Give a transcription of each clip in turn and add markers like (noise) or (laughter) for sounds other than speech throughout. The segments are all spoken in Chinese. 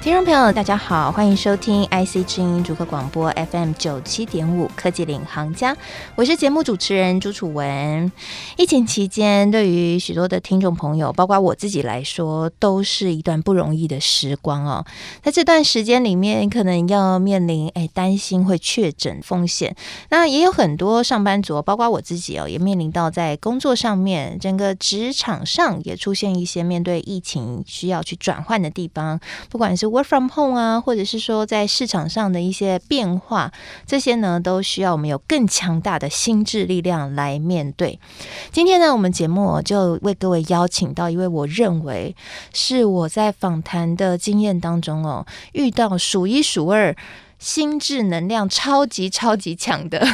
听众朋友，大家好，欢迎收听 IC 之音主客广播 FM 九七点五科技领航家，我是节目主持人朱楚文。疫情期间，对于许多的听众朋友，包括我自己来说，都是一段不容易的时光哦。在这段时间里面，可能要面临哎担心会确诊风险，那也有很多上班族，包括我自己哦，也面临到在工作上面，整个职场上也出现一些面对疫情需要去转换的地方，不管是 Work from home 啊，或者是说在市场上的一些变化，这些呢都需要我们有更强大的心智力量来面对。今天呢，我们节目就为各位邀请到一位我认为是我在访谈的经验当中哦，遇到数一数二。心智能量超级超级强的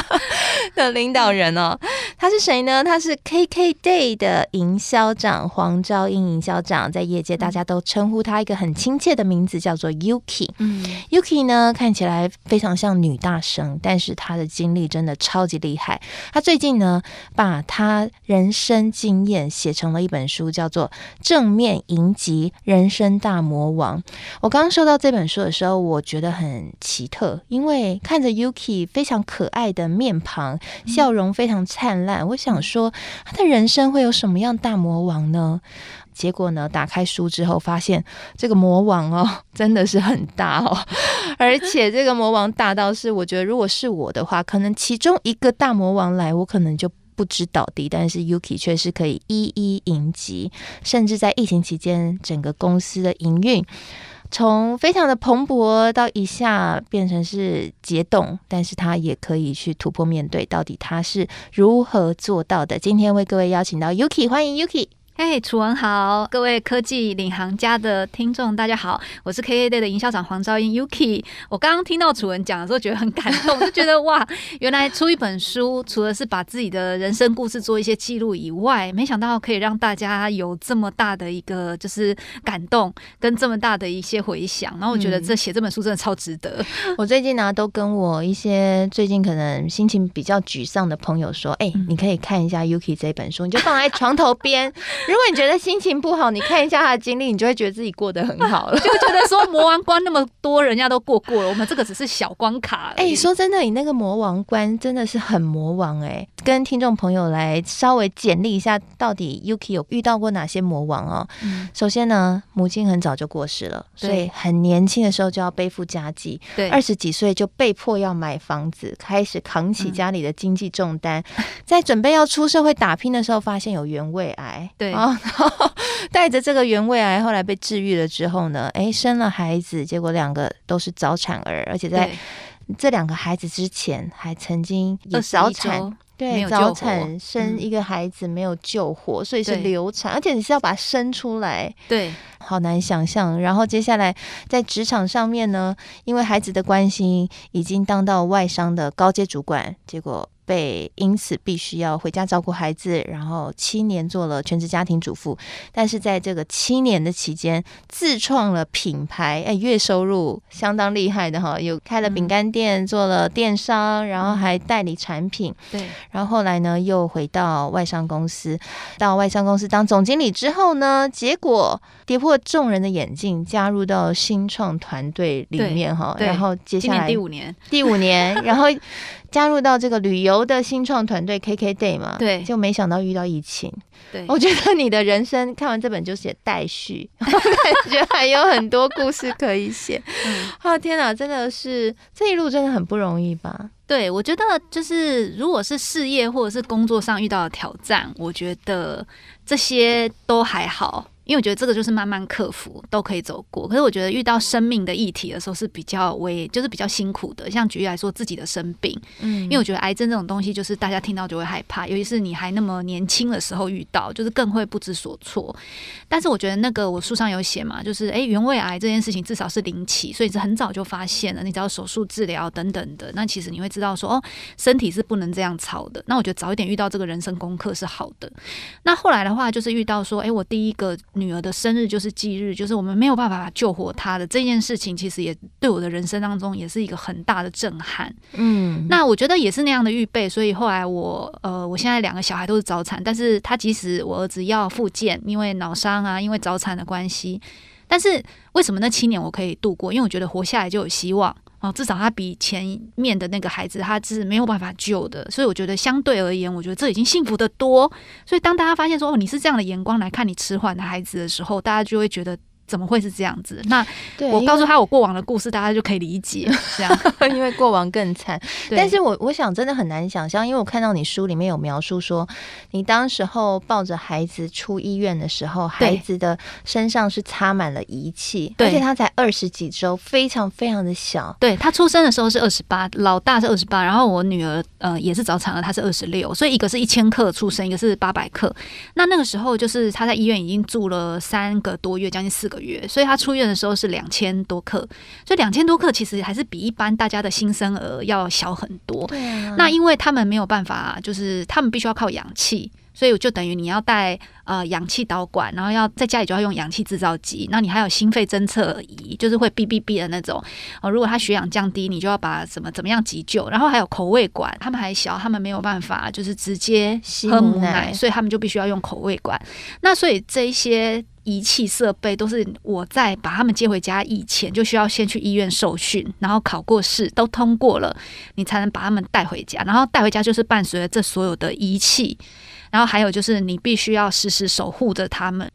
(laughs) 的领导人哦，他是谁呢？他是 KKday 的营销长黄昭英营销长，在业界大家都称呼他一个很亲切的名字，叫做 Yuki。嗯，Yuki 呢看起来非常像女大生，但是他的经历真的超级厉害。他最近呢把他人生经验写成了一本书，叫做《正面迎击人生大魔王》。我刚刚收到这本书的时候，我觉得很。很奇特，因为看着 Yuki 非常可爱的面庞，笑容非常灿烂。我想说，他的人生会有什么样大魔王呢？结果呢，打开书之后，发现这个魔王哦，真的是很大哦，(laughs) 而且这个魔王大到是，我觉得如果是我的话，可能其中一个大魔王来，我可能就不知倒地，但是 Yuki 却是可以一一迎击，甚至在疫情期间，整个公司的营运。从非常的蓬勃到一下变成是解冻，但是他也可以去突破面对，到底他是如何做到的？今天为各位邀请到 Yuki，欢迎 Yuki。嘿，楚文好，各位科技领航家的听众，大家好，我是 KKday 的营销长黄昭英 Yuki。我刚刚听到楚文讲的时候，觉得很感动，就觉得哇，原来出一本书，除了是把自己的人生故事做一些记录以外，没想到可以让大家有这么大的一个就是感动，跟这么大的一些回响。然后我觉得这写这本书真的超值得。嗯、(laughs) 我最近呢，都跟我一些最近可能心情比较沮丧的朋友说，哎、欸，你可以看一下 Yuki 这本书，你就放在床头边。(laughs) 如果你觉得心情不好，你看一下他的经历，你就会觉得自己过得很好了。(laughs) 就觉得说魔王关那么多，人家都过过了，我们这个只是小关卡。哎、欸，说真的，你那个魔王关真的是很魔王哎、欸。跟听众朋友来稍微简历一下，到底 Yuki 有遇到过哪些魔王哦？嗯、首先呢，母亲很早就过世了，所以很年轻的时候就要背负家计。对，二十几岁就被迫要买房子，开始扛起家里的经济重担。嗯、在准备要出社会打拼的时候，发现有原位癌。对。(laughs) 带着这个原位癌，后来被治愈了之后呢，哎，生了孩子，结果两个都是早产儿，而且在这两个孩子之前还曾经也早产，对，早产生一个孩子没有救活，嗯、所以是流产，而且你是要把它生出来，对，好难想象。然后接下来在职场上面呢，因为孩子的关心，已经当到外商的高阶主管，结果。被因此必须要回家照顾孩子，然后七年做了全职家庭主妇，但是在这个七年的期间，自创了品牌，哎，月收入相当厉害的哈，有开了饼干店，做了电商，然后还代理产品，对，然后后来呢，又回到外商公司，到外商公司当总经理之后呢，结果跌破众人的眼镜，加入到新创团队里面哈，然后接下来第五年，第五年，然后。加入到这个旅游的新创团队 KKday 嘛，对，就没想到遇到疫情。对，我觉得你的人生看完这本就写待续，(laughs) 我感觉还有很多故事可以写。啊，天哪，真的是这一路真的很不容易吧？对，我觉得就是如果是事业或者是工作上遇到的挑战，我觉得这些都还好。因为我觉得这个就是慢慢克服都可以走过，可是我觉得遇到生命的议题的时候是比较危，就是比较辛苦的。像举例来说，自己的生病，嗯，因为我觉得癌症这种东西，就是大家听到就会害怕，尤其是你还那么年轻的时候遇到，就是更会不知所措。但是我觉得那个我书上有写嘛，就是诶，原位癌这件事情至少是零期，所以是很早就发现了，你只要手术治疗等等的，那其实你会知道说哦，身体是不能这样操的。那我觉得早一点遇到这个人生功课是好的。那后来的话，就是遇到说，诶，我第一个。女儿的生日就是忌日，就是我们没有办法救活她的这件事情，其实也对我的人生当中也是一个很大的震撼。嗯，那我觉得也是那样的预备，所以后来我呃，我现在两个小孩都是早产，但是他即使我儿子要复健，因为脑伤啊，因为早产的关系，但是为什么那七年我可以度过？因为我觉得活下来就有希望。哦，至少他比前面的那个孩子，他是没有办法救的，所以我觉得相对而言，我觉得这已经幸福的多。所以当大家发现说，哦，你是这样的眼光来看你迟缓的孩子的时候，大家就会觉得。怎么会是这样子？那我告诉他我过往的故事，大家就可以理解 (laughs) 这样，因为过往更惨。但是我我想真的很难想象，因为我看到你书里面有描述说，你当时候抱着孩子出医院的时候，孩子的身上是插满了仪器，而且他才二十几周，非常非常的小。对，他出生的时候是二十八，老大是二十八，然后我女儿呃也是早产儿，她是二十六，所以一个是一千克出生，一个是八百克。那那个时候就是他在医院已经住了三个多月，将近四个月。所以他出院的时候是两千多克，所以两千多克其实还是比一般大家的新生儿要小很多。对啊，那因为他们没有办法，就是他们必须要靠氧气。所以就等于你要带呃氧气导管，然后要在家里就要用氧气制造机，那你还有心肺侦测仪，就是会哔哔哔的那种。哦、呃，如果他血氧降低，你就要把怎么怎么样急救。然后还有口味管，他们还小，他们没有办法就是直接喝母奶，奶所以他们就必须要用口味管。那所以这一些仪器设备都是我在把他们接回家以前就需要先去医院受训，然后考过试都通过了，你才能把他们带回家。然后带回家就是伴随着这所有的仪器。然后还有就是，你必须要时时守护着他们。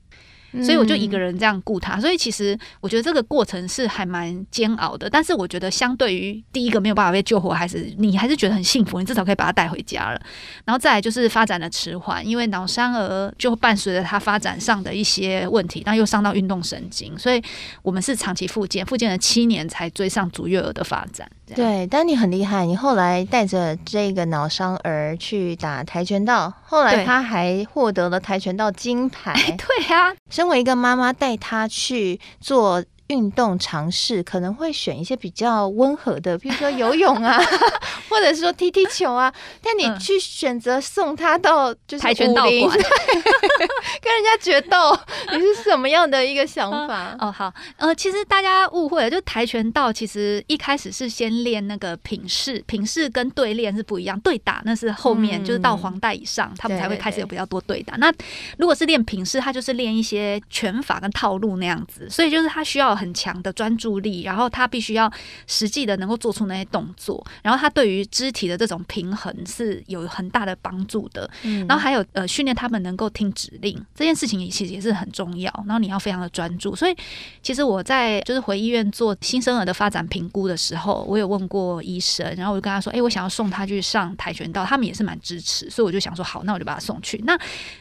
所以我就一个人这样顾他，所以其实我觉得这个过程是还蛮煎熬的。但是我觉得相对于第一个没有办法被救活，还是你还是觉得很幸福，你至少可以把他带回家了。然后再来就是发展的迟缓，因为脑伤儿就伴随着他发展上的一些问题，那又伤到运动神经，所以我们是长期复健，复健了七年才追上足月儿的发展。对，但你很厉害，你后来带着这个脑伤儿去打跆拳道，后来他还获得了跆拳道金牌。(laughs) 对啊。身为一个妈妈，带他去做运动尝试，可能会选一些比较温和的，比如说游泳啊，(laughs) 或者是说踢踢球啊。但你去选择送他到就是跆拳道馆，(laughs) 跟人家决斗，(laughs) 你是什么样的一个想法？哦，好，呃，其实大家误会了，就跆拳道其实一开始是先练那个品势，品势跟对练是不一样，对打那是后面，嗯、就是到黄带以上，他们才会开始有比较多对打。那如果是练品势，他就是练一些拳法跟套路那样子，所以就是他需要很强的专注力，然后他必须要实际的能够做出那些动作，然后他对于肢体的这种平衡是有很大的帮助的。嗯、然后还有呃，训练他们能够听指令。这件事情也其实也是很重要，然后你要非常的专注。所以其实我在就是回医院做新生儿的发展评估的时候，我有问过医生，然后我就跟他说：“哎，我想要送他去上跆拳道。”他们也是蛮支持，所以我就想说：“好，那我就把他送去。”那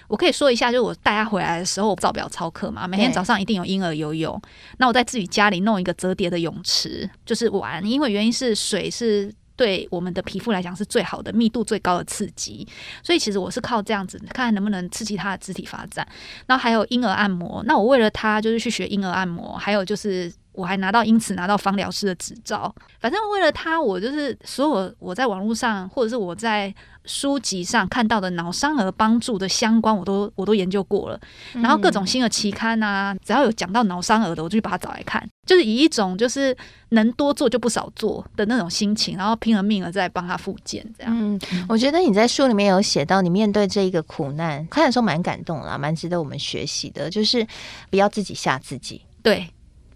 我可以说一下，就是我带他回来的时候，我照表操课嘛，每天早上一定有婴儿游泳。那我在自己家里弄一个折叠的泳池，就是玩，因为原因是水是。对我们的皮肤来讲是最好的密度最高的刺激，所以其实我是靠这样子看看能不能刺激他的肢体发展。然后还有婴儿按摩，那我为了他就是去学婴儿按摩，还有就是我还拿到因此拿到芳疗师的执照。反正为了他，我就是所有我在网络上或者是我在。书籍上看到的脑伤儿帮助的相关，我都我都研究过了。然后各种新的期刊啊，只要有讲到脑伤儿的，我就去把它找来看。就是以一种就是能多做就不少做的那种心情，然后拼了命的在帮他复健。这样，嗯，我觉得你在书里面有写到，你面对这一个苦难，看的时候蛮感动啦，蛮值得我们学习的。就是不要自己吓自己，对。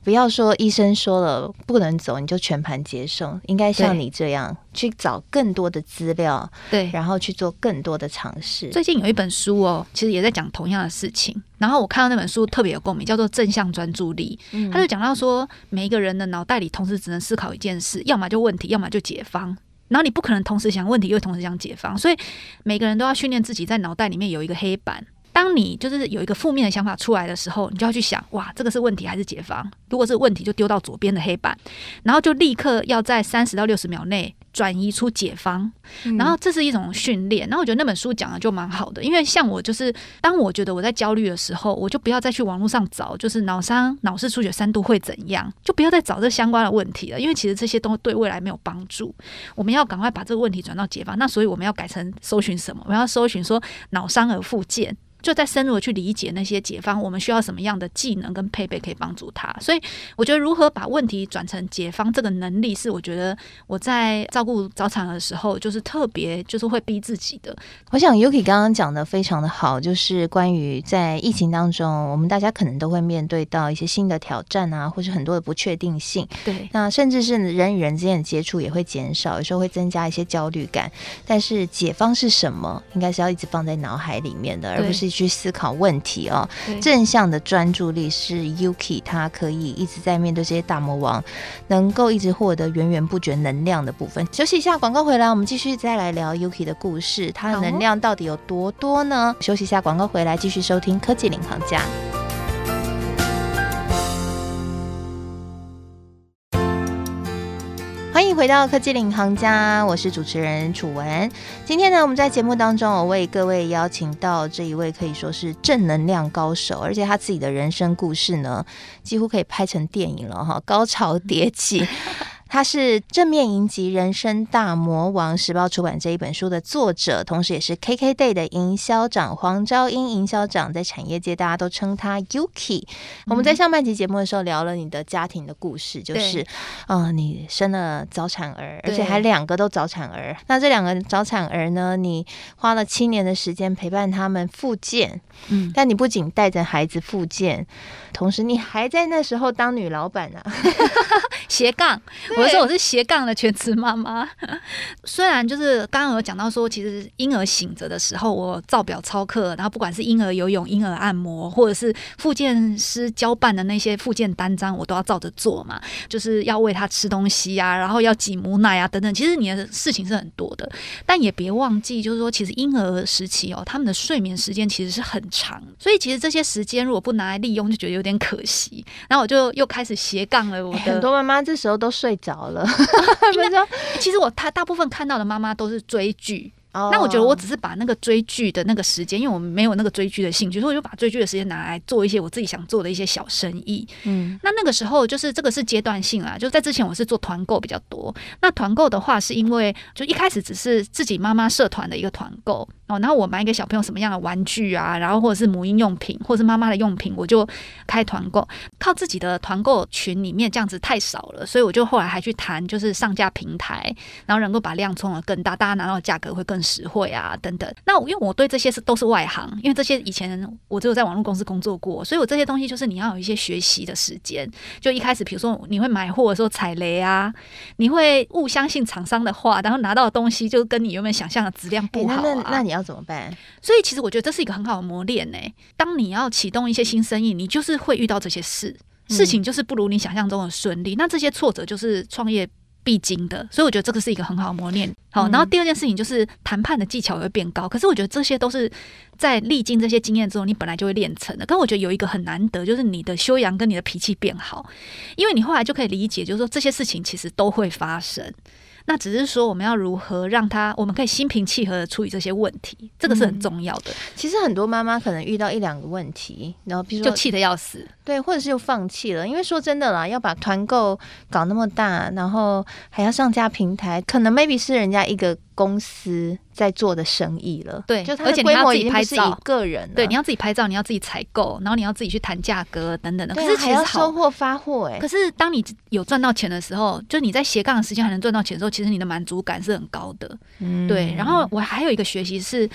不要说医生说了不能走，你就全盘接受。应该像你这样去找更多的资料，对，然后去做更多的尝试。最近有一本书哦，其实也在讲同样的事情。然后我看到那本书特别有共鸣，叫做《正向专注力》。嗯，他就讲到说，每一个人的脑袋里同时只能思考一件事，要么就问题，要么就解方。然后你不可能同时想问题又同时想解方，所以每个人都要训练自己在脑袋里面有一个黑板。当你就是有一个负面的想法出来的时候，你就要去想，哇，这个是问题还是解方？如果是问题，就丢到左边的黑板，然后就立刻要在三十到六十秒内转移出解方。然后这是一种训练。然后我觉得那本书讲的就蛮好的，因为像我就是，当我觉得我在焦虑的时候，我就不要再去网络上找，就是脑伤、脑室出血三度会怎样，就不要再找这相关的问题了，因为其实这些都对未来没有帮助。我们要赶快把这个问题转到解方。那所以我们要改成搜寻什么？我们要搜寻说脑伤而复健。就在深入的去理解那些解方，我们需要什么样的技能跟配备可以帮助他。所以我觉得如何把问题转成解方，这个能力是我觉得我在照顾早产儿的时候，就是特别就是会逼自己的。我想 Yuki 刚刚讲的非常的好，就是关于在疫情当中，我们大家可能都会面对到一些新的挑战啊，或是很多的不确定性。对，那甚至是人与人之间的接触也会减少，有时候会增加一些焦虑感。但是解方是什么？应该是要一直放在脑海里面的，而不是去思考问题哦。正向的专注力是 Yuki 他可以一直在面对这些大魔王，能够一直获得源源不绝能量的部分。休息一下，广告回来，我们继续再来聊 Yuki 的故事。他的能量到底有多多呢？休息一下，广告回来继续收听科技领航家。欢迎回到科技领航家，我是主持人楚文。今天呢，我们在节目当中，我为各位邀请到这一位可以说是正能量高手，而且他自己的人生故事呢，几乎可以拍成电影了哈，高潮迭起。他是正面迎击人生大魔王时报出版这一本书的作者，同时也是 KKday 的营销长黄昭英营销长，在产业界大家都称他 Yuki。我们在上半集节目的时候聊了你的家庭的故事，就是啊、呃，你生了早产儿，而且还两个都早产儿。那这两个早产儿呢，你花了七年的时间陪伴他们复健，嗯，但你不仅带着孩子复健，同时你还在那时候当女老板啊，(laughs) 斜杠。(laughs) 我说我是斜杠的全职妈妈，(laughs) 虽然就是刚刚有讲到说，其实婴儿醒着的时候，我照表操课，然后不管是婴儿游泳、婴儿按摩，或者是复健师交办的那些复健单张，我都要照着做嘛，就是要喂他吃东西啊，然后要挤母奶啊等等。其实你的事情是很多的，但也别忘记，就是说，其实婴儿时期哦，他们的睡眠时间其实是很长，所以其实这些时间如果不拿来利用，就觉得有点可惜。然后我就又开始斜杠了。我的很多妈妈这时候都睡着。着了，(laughs) 因为其实我他大部分看到的妈妈都是追剧。那我觉得我只是把那个追剧的那个时间，因为我们没有那个追剧的兴趣，所以我就把追剧的时间拿来做一些我自己想做的一些小生意。嗯，那那个时候就是这个是阶段性啊，就在之前我是做团购比较多。那团购的话，是因为就一开始只是自己妈妈社团的一个团购哦，然后我买给小朋友什么样的玩具啊，然后或者是母婴用品，或者是妈妈的用品，我就开团购。靠自己的团购群里面这样子太少了，所以我就后来还去谈，就是上架平台，然后能够把量冲得更大，大家拿到的价格会更实惠啊，等等。那因为我对这些是都是外行，因为这些以前我只有在网络公司工作过，所以我这些东西就是你要有一些学习的时间。就一开始，比如说你会买货的时候踩雷啊，你会误相信厂商的话，然后拿到的东西就跟你原本想象的质量不好啊。欸，那那，那你要怎么办？所以其实我觉得这是一个很好的磨练呢。当你要启动一些新生意，你就是会遇到这些事，事情就是不如你想象中的顺利。那这些挫折就是创业。必经的，所以我觉得这个是一个很好的磨练。好，然后第二件事情就是谈判的技巧会变高。可是我觉得这些都是在历经这些经验之后，你本来就会练成的。但我觉得有一个很难得，就是你的修养跟你的脾气变好，因为你后来就可以理解，就是说这些事情其实都会发生。那只是说，我们要如何让他，我们可以心平气和的处理这些问题，这个是很重要的。嗯、其实很多妈妈可能遇到一两个问题，然后比如说就气得要死，对，或者是又放弃了。因为说真的啦，要把团购搞那么大，然后还要上架平台，可能 maybe 是人家一个。公司在做的生意了，对，就而且你要自己拍照，个人对，你要自己拍照，你要自己采购，然后你要自己去谈价格等等的。可是还要收货发货哎。可是当你有赚到钱的时候，就你在斜杠的时间还能赚到钱的时候，其实你的满足感是很高的。嗯，对。然后我还有一个学习是，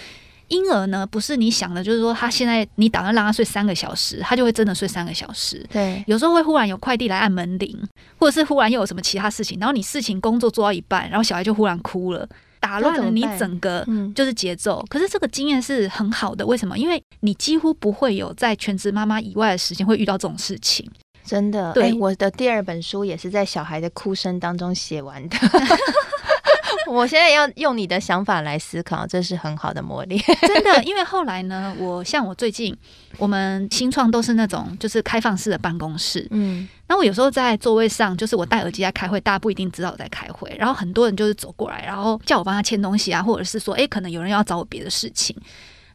婴儿呢不是你想的，就是说他现在你打算让他睡三个小时，他就会真的睡三个小时。对，有时候会忽然有快递来按门铃，或者是忽然又有什么其他事情，然后你事情工作做到一半，然后小孩就忽然哭了。打乱了你整个就是节奏，可是这个经验是很好的。为什么？因为你几乎不会有在全职妈妈以外的时间会遇到这种事情。真的，对，我的第二本书也是在小孩的哭声当中写完的。(laughs) 我现在要用你的想法来思考，这是很好的磨练。真的，因为后来呢，我像我最近，我们新创都是那种就是开放式的办公室，嗯，那我有时候在座位上，就是我戴耳机在开会，大家不一定知道我在开会，然后很多人就是走过来，然后叫我帮他签东西啊，或者是说，哎，可能有人要找我别的事情。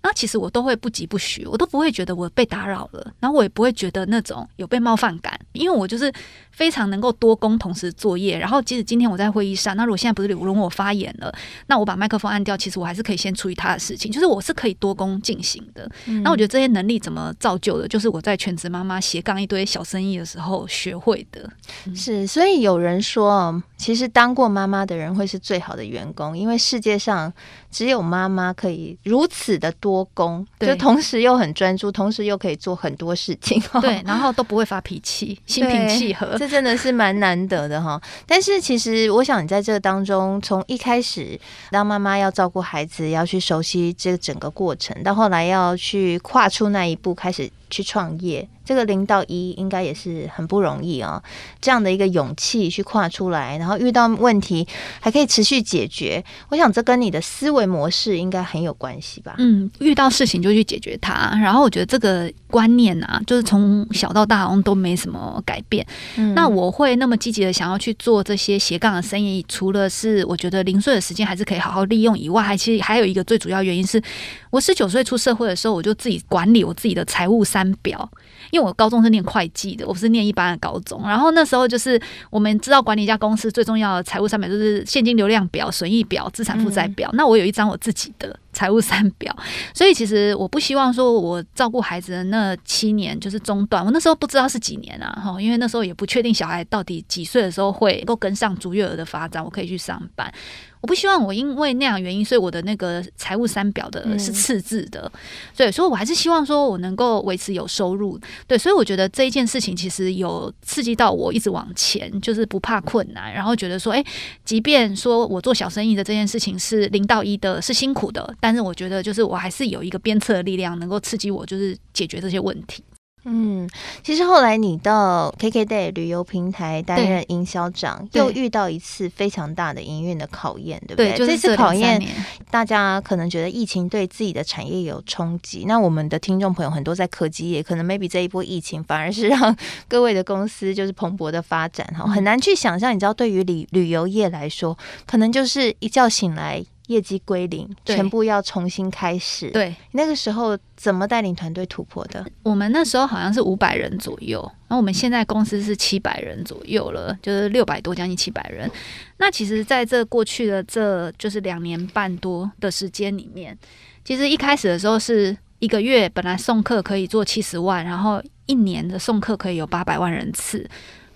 然后其实我都会不疾不徐，我都不会觉得我被打扰了，然后我也不会觉得那种有被冒犯感，因为我就是非常能够多工同时作业。然后即使今天我在会议上，那如果现在不是轮我发言了，那我把麦克风按掉，其实我还是可以先处理他的事情，就是我是可以多工进行的。那、嗯、我觉得这些能力怎么造就的，就是我在全职妈妈斜杠一堆小生意的时候学会的。嗯、是，所以有人说，其实当过妈妈的人会是最好的员工，因为世界上只有妈妈可以如此的多功，就同时又很专注，同时又可以做很多事情，(laughs) 对，然后都不会发脾气，心平气和，(laughs) 这真的是蛮难得的哈。但是其实我想你在这当中，从一开始当妈妈要照顾孩子，要去熟悉这整个过程，到后来要去跨出那一步，开始去创业。这个零到一应该也是很不容易啊、哦，这样的一个勇气去跨出来，然后遇到问题还可以持续解决。我想这跟你的思维模式应该很有关系吧？嗯，遇到事情就去解决它。然后我觉得这个观念啊，就是从小到大好像都没什么改变。嗯、那我会那么积极的想要去做这些斜杠的生意，除了是我觉得零碎的时间还是可以好好利用以外，还其实还有一个最主要原因是，我十九岁出社会的时候，我就自己管理我自己的财务三表。因为我高中是念会计的，我不是念一般的高中。然后那时候就是我们知道管理一家公司最重要的财务三表就是现金流量表、损益表、资产负债表。嗯、那我有一张我自己的财务三表，所以其实我不希望说我照顾孩子的那七年就是中断。我那时候不知道是几年啊，哈，因为那时候也不确定小孩到底几岁的时候会能够跟上足月儿的发展，我可以去上班。我不希望我因为那样原因，所以我的那个财务三表的是赤字的，对、嗯，所以我还是希望说我能够维持有收入，对，所以我觉得这一件事情其实有刺激到我一直往前，就是不怕困难，然后觉得说，哎，即便说我做小生意的这件事情是零到一的，是辛苦的，但是我觉得就是我还是有一个鞭策的力量，能够刺激我，就是解决这些问题。嗯，其实后来你到 KKday 旅游平台担任营销长，又遇到一次非常大的营运的考验，对不对？对，就是、这次考验，大家可能觉得疫情对自己的产业有冲击。那我们的听众朋友很多在科技业，可能 maybe 这一波疫情反而是让各位的公司就是蓬勃的发展哈，很难去想象。你知道，对于旅旅游业来说，可能就是一觉醒来。业绩归零，全部要重新开始。对，那个时候怎么带领团队突破的？我们那时候好像是五百人左右，然后我们现在公司是七百人左右了，就是六百多，将近七百人。那其实，在这过去的这就是两年半多的时间里面，其实一开始的时候是一个月本来送客可以做七十万，然后一年的送客可以有八百万人次。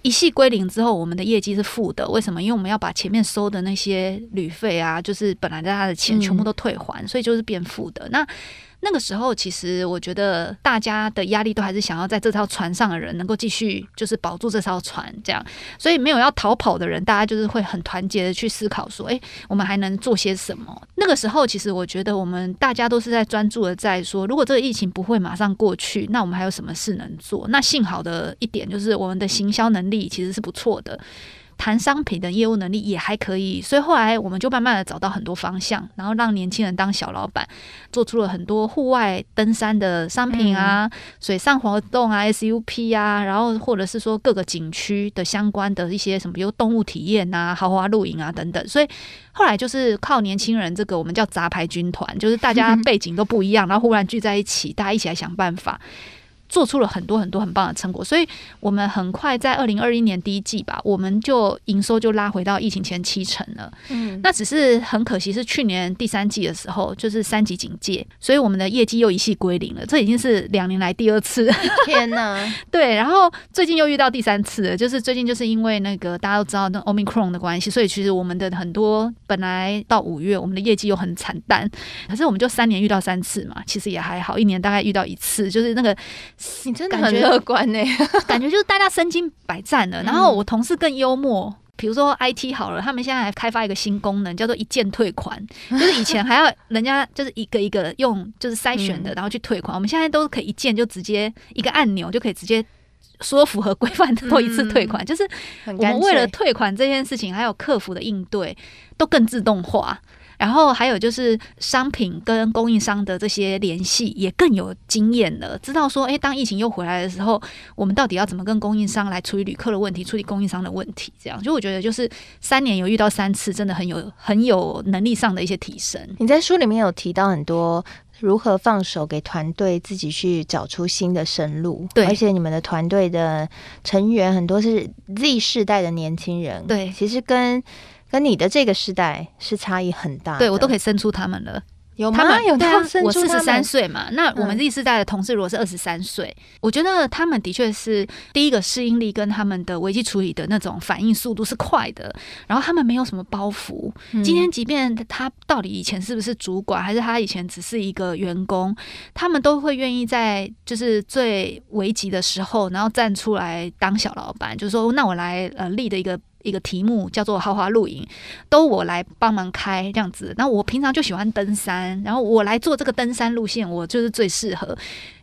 一系归零之后，我们的业绩是负的。为什么？因为我们要把前面收的那些旅费啊，就是本来在他的钱全部都退还，嗯、所以就是变负的。那那个时候，其实我觉得大家的压力都还是想要在这艘船上的人能够继续就是保住这艘船，这样。所以没有要逃跑的人，大家就是会很团结的去思考说，诶，我们还能做些什么？那个时候，其实我觉得我们大家都是在专注的在说，如果这个疫情不会马上过去，那我们还有什么事能做？那幸好的一点就是我们的行销能力其实是不错的。谈商品的业务能力也还可以，所以后来我们就慢慢的找到很多方向，然后让年轻人当小老板，做出了很多户外登山的商品啊、嗯、水上活动啊、SUP 啊，然后或者是说各个景区的相关的一些什么，比如动物体验啊、豪华露营啊等等。所以后来就是靠年轻人这个我们叫杂牌军团，就是大家 (laughs) 背景都不一样，然后忽然聚在一起，大家一起来想办法。做出了很多很多很棒的成果，所以我们很快在二零二一年第一季吧，我们就营收就拉回到疫情前七成了。嗯，那只是很可惜是去年第三季的时候，就是三级警戒，所以我们的业绩又一系归零了。这已经是两年来第二次。天哪！(laughs) 对，然后最近又遇到第三次了，就是最近就是因为那个大家都知道那 Omicron 的关系，所以其实我们的很多本来到五月我们的业绩又很惨淡，可是我们就三年遇到三次嘛，其实也还好，一年大概遇到一次，就是那个。(laughs) 你真的很乐观呢，(laughs) 感觉就是大家身经百战了。然后我同事更幽默，比如说 IT 好了，他们现在还开发一个新功能，叫做一键退款，(laughs) 就是以前还要人家就是一个一个用，就是筛选的，然后去退款。我们现在都可以一键就直接一个按钮就可以直接说符合规范的都一次退款。就是我们为了退款这件事情，还有客服的应对都更自动化。然后还有就是商品跟供应商的这些联系也更有经验了，知道说，哎，当疫情又回来的时候，我们到底要怎么跟供应商来处理旅客的问题，处理供应商的问题，这样，就我觉得就是三年有遇到三次，真的很有很有能力上的一些提升。你在书里面有提到很多。如何放手给团队自己去找出新的生路？对，而且你们的团队的成员很多是 Z 世代的年轻人，对，其实跟跟你的这个时代是差异很大。对，我都可以生出他们了。有吗？他们有他们，我四十三岁嘛。那我们 Z 世代的同事如果是二十三岁，嗯，我觉得他们的确是第一个适应力跟他们的危机处理的那种反应速度是快的。然后他们没有什么包袱。嗯、今天即便他到底以前是不是主管，还是他以前只是一个员工，他们都会愿意在就是最危急的时候，然后站出来当小老板，就是说，那我来呃立的一个。一个题目叫做豪华露营，都我来帮忙开这样子。那我平常就喜欢登山，然后我来做这个登山路线，我就是最适合。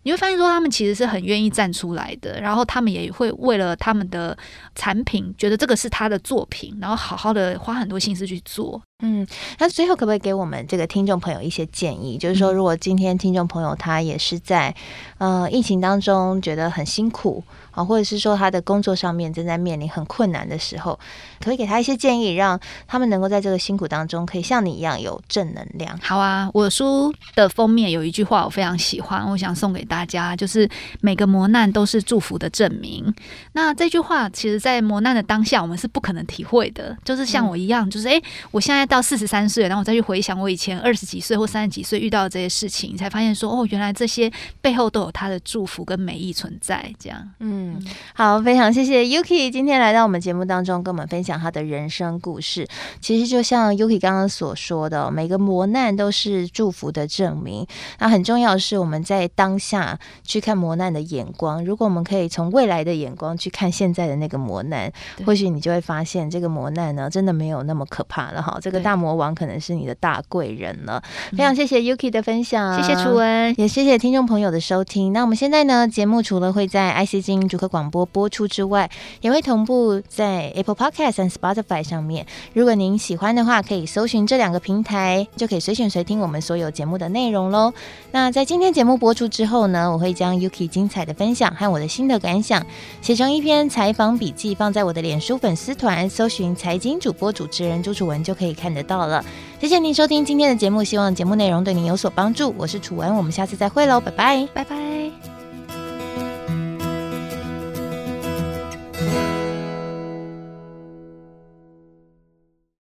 你会发现说，他们其实是很愿意站出来的，然后他们也会为了他们的产品，觉得这个是他的作品，然后好好的花很多心思去做。嗯，那最后可不可以给我们这个听众朋友一些建议？就是说，如果今天听众朋友他也是在呃疫情当中觉得很辛苦啊，或者是说他的工作上面正在面临很困难的时候，可不可以给他一些建议，让他们能够在这个辛苦当中可以像你一样有正能量？好啊，我书的封面有一句话我非常喜欢，我想送给大家，就是每个磨难都是祝福的证明。那这句话其实，在磨难的当下，我们是不可能体会的，就是像我一样，嗯、就是诶，我现在。到四十三岁，然后我再去回想我以前二十几岁或三十几岁遇到的这些事情，你才发现说哦，原来这些背后都有他的祝福跟美意存在。这样，嗯，好，非常谢谢 Yuki 今天来到我们节目当中，跟我们分享他的人生故事。其实就像 Yuki 刚刚所说的，每个磨难都是祝福的证明。那很重要的是，我们在当下去看磨难的眼光。如果我们可以从未来的眼光去看现在的那个磨难，或许你就会发现这个磨难呢，真的没有那么可怕了哈。这个。大魔王可能是你的大贵人了，非常谢谢 Yuki 的分享，谢谢楚文，也谢谢听众朋友的收听。那我们现在呢，节目除了会在 IC 之音主客广播播出之外，也会同步在 Apple Podcast 和 Spotify 上面。如果您喜欢的话，可以搜寻这两个平台，就可以随选随听我们所有节目的内容喽。那在今天节目播出之后呢，我会将 Yuki 精彩的分享和我的心得感想写成一篇采访笔记，放在我的脸书粉丝团，搜寻财经主播主持人朱楚文就可以。看得到了，谢谢您收听今天的节目，希望节目内容对您有所帮助。我是楚文，我们下次再会喽，拜拜，拜拜。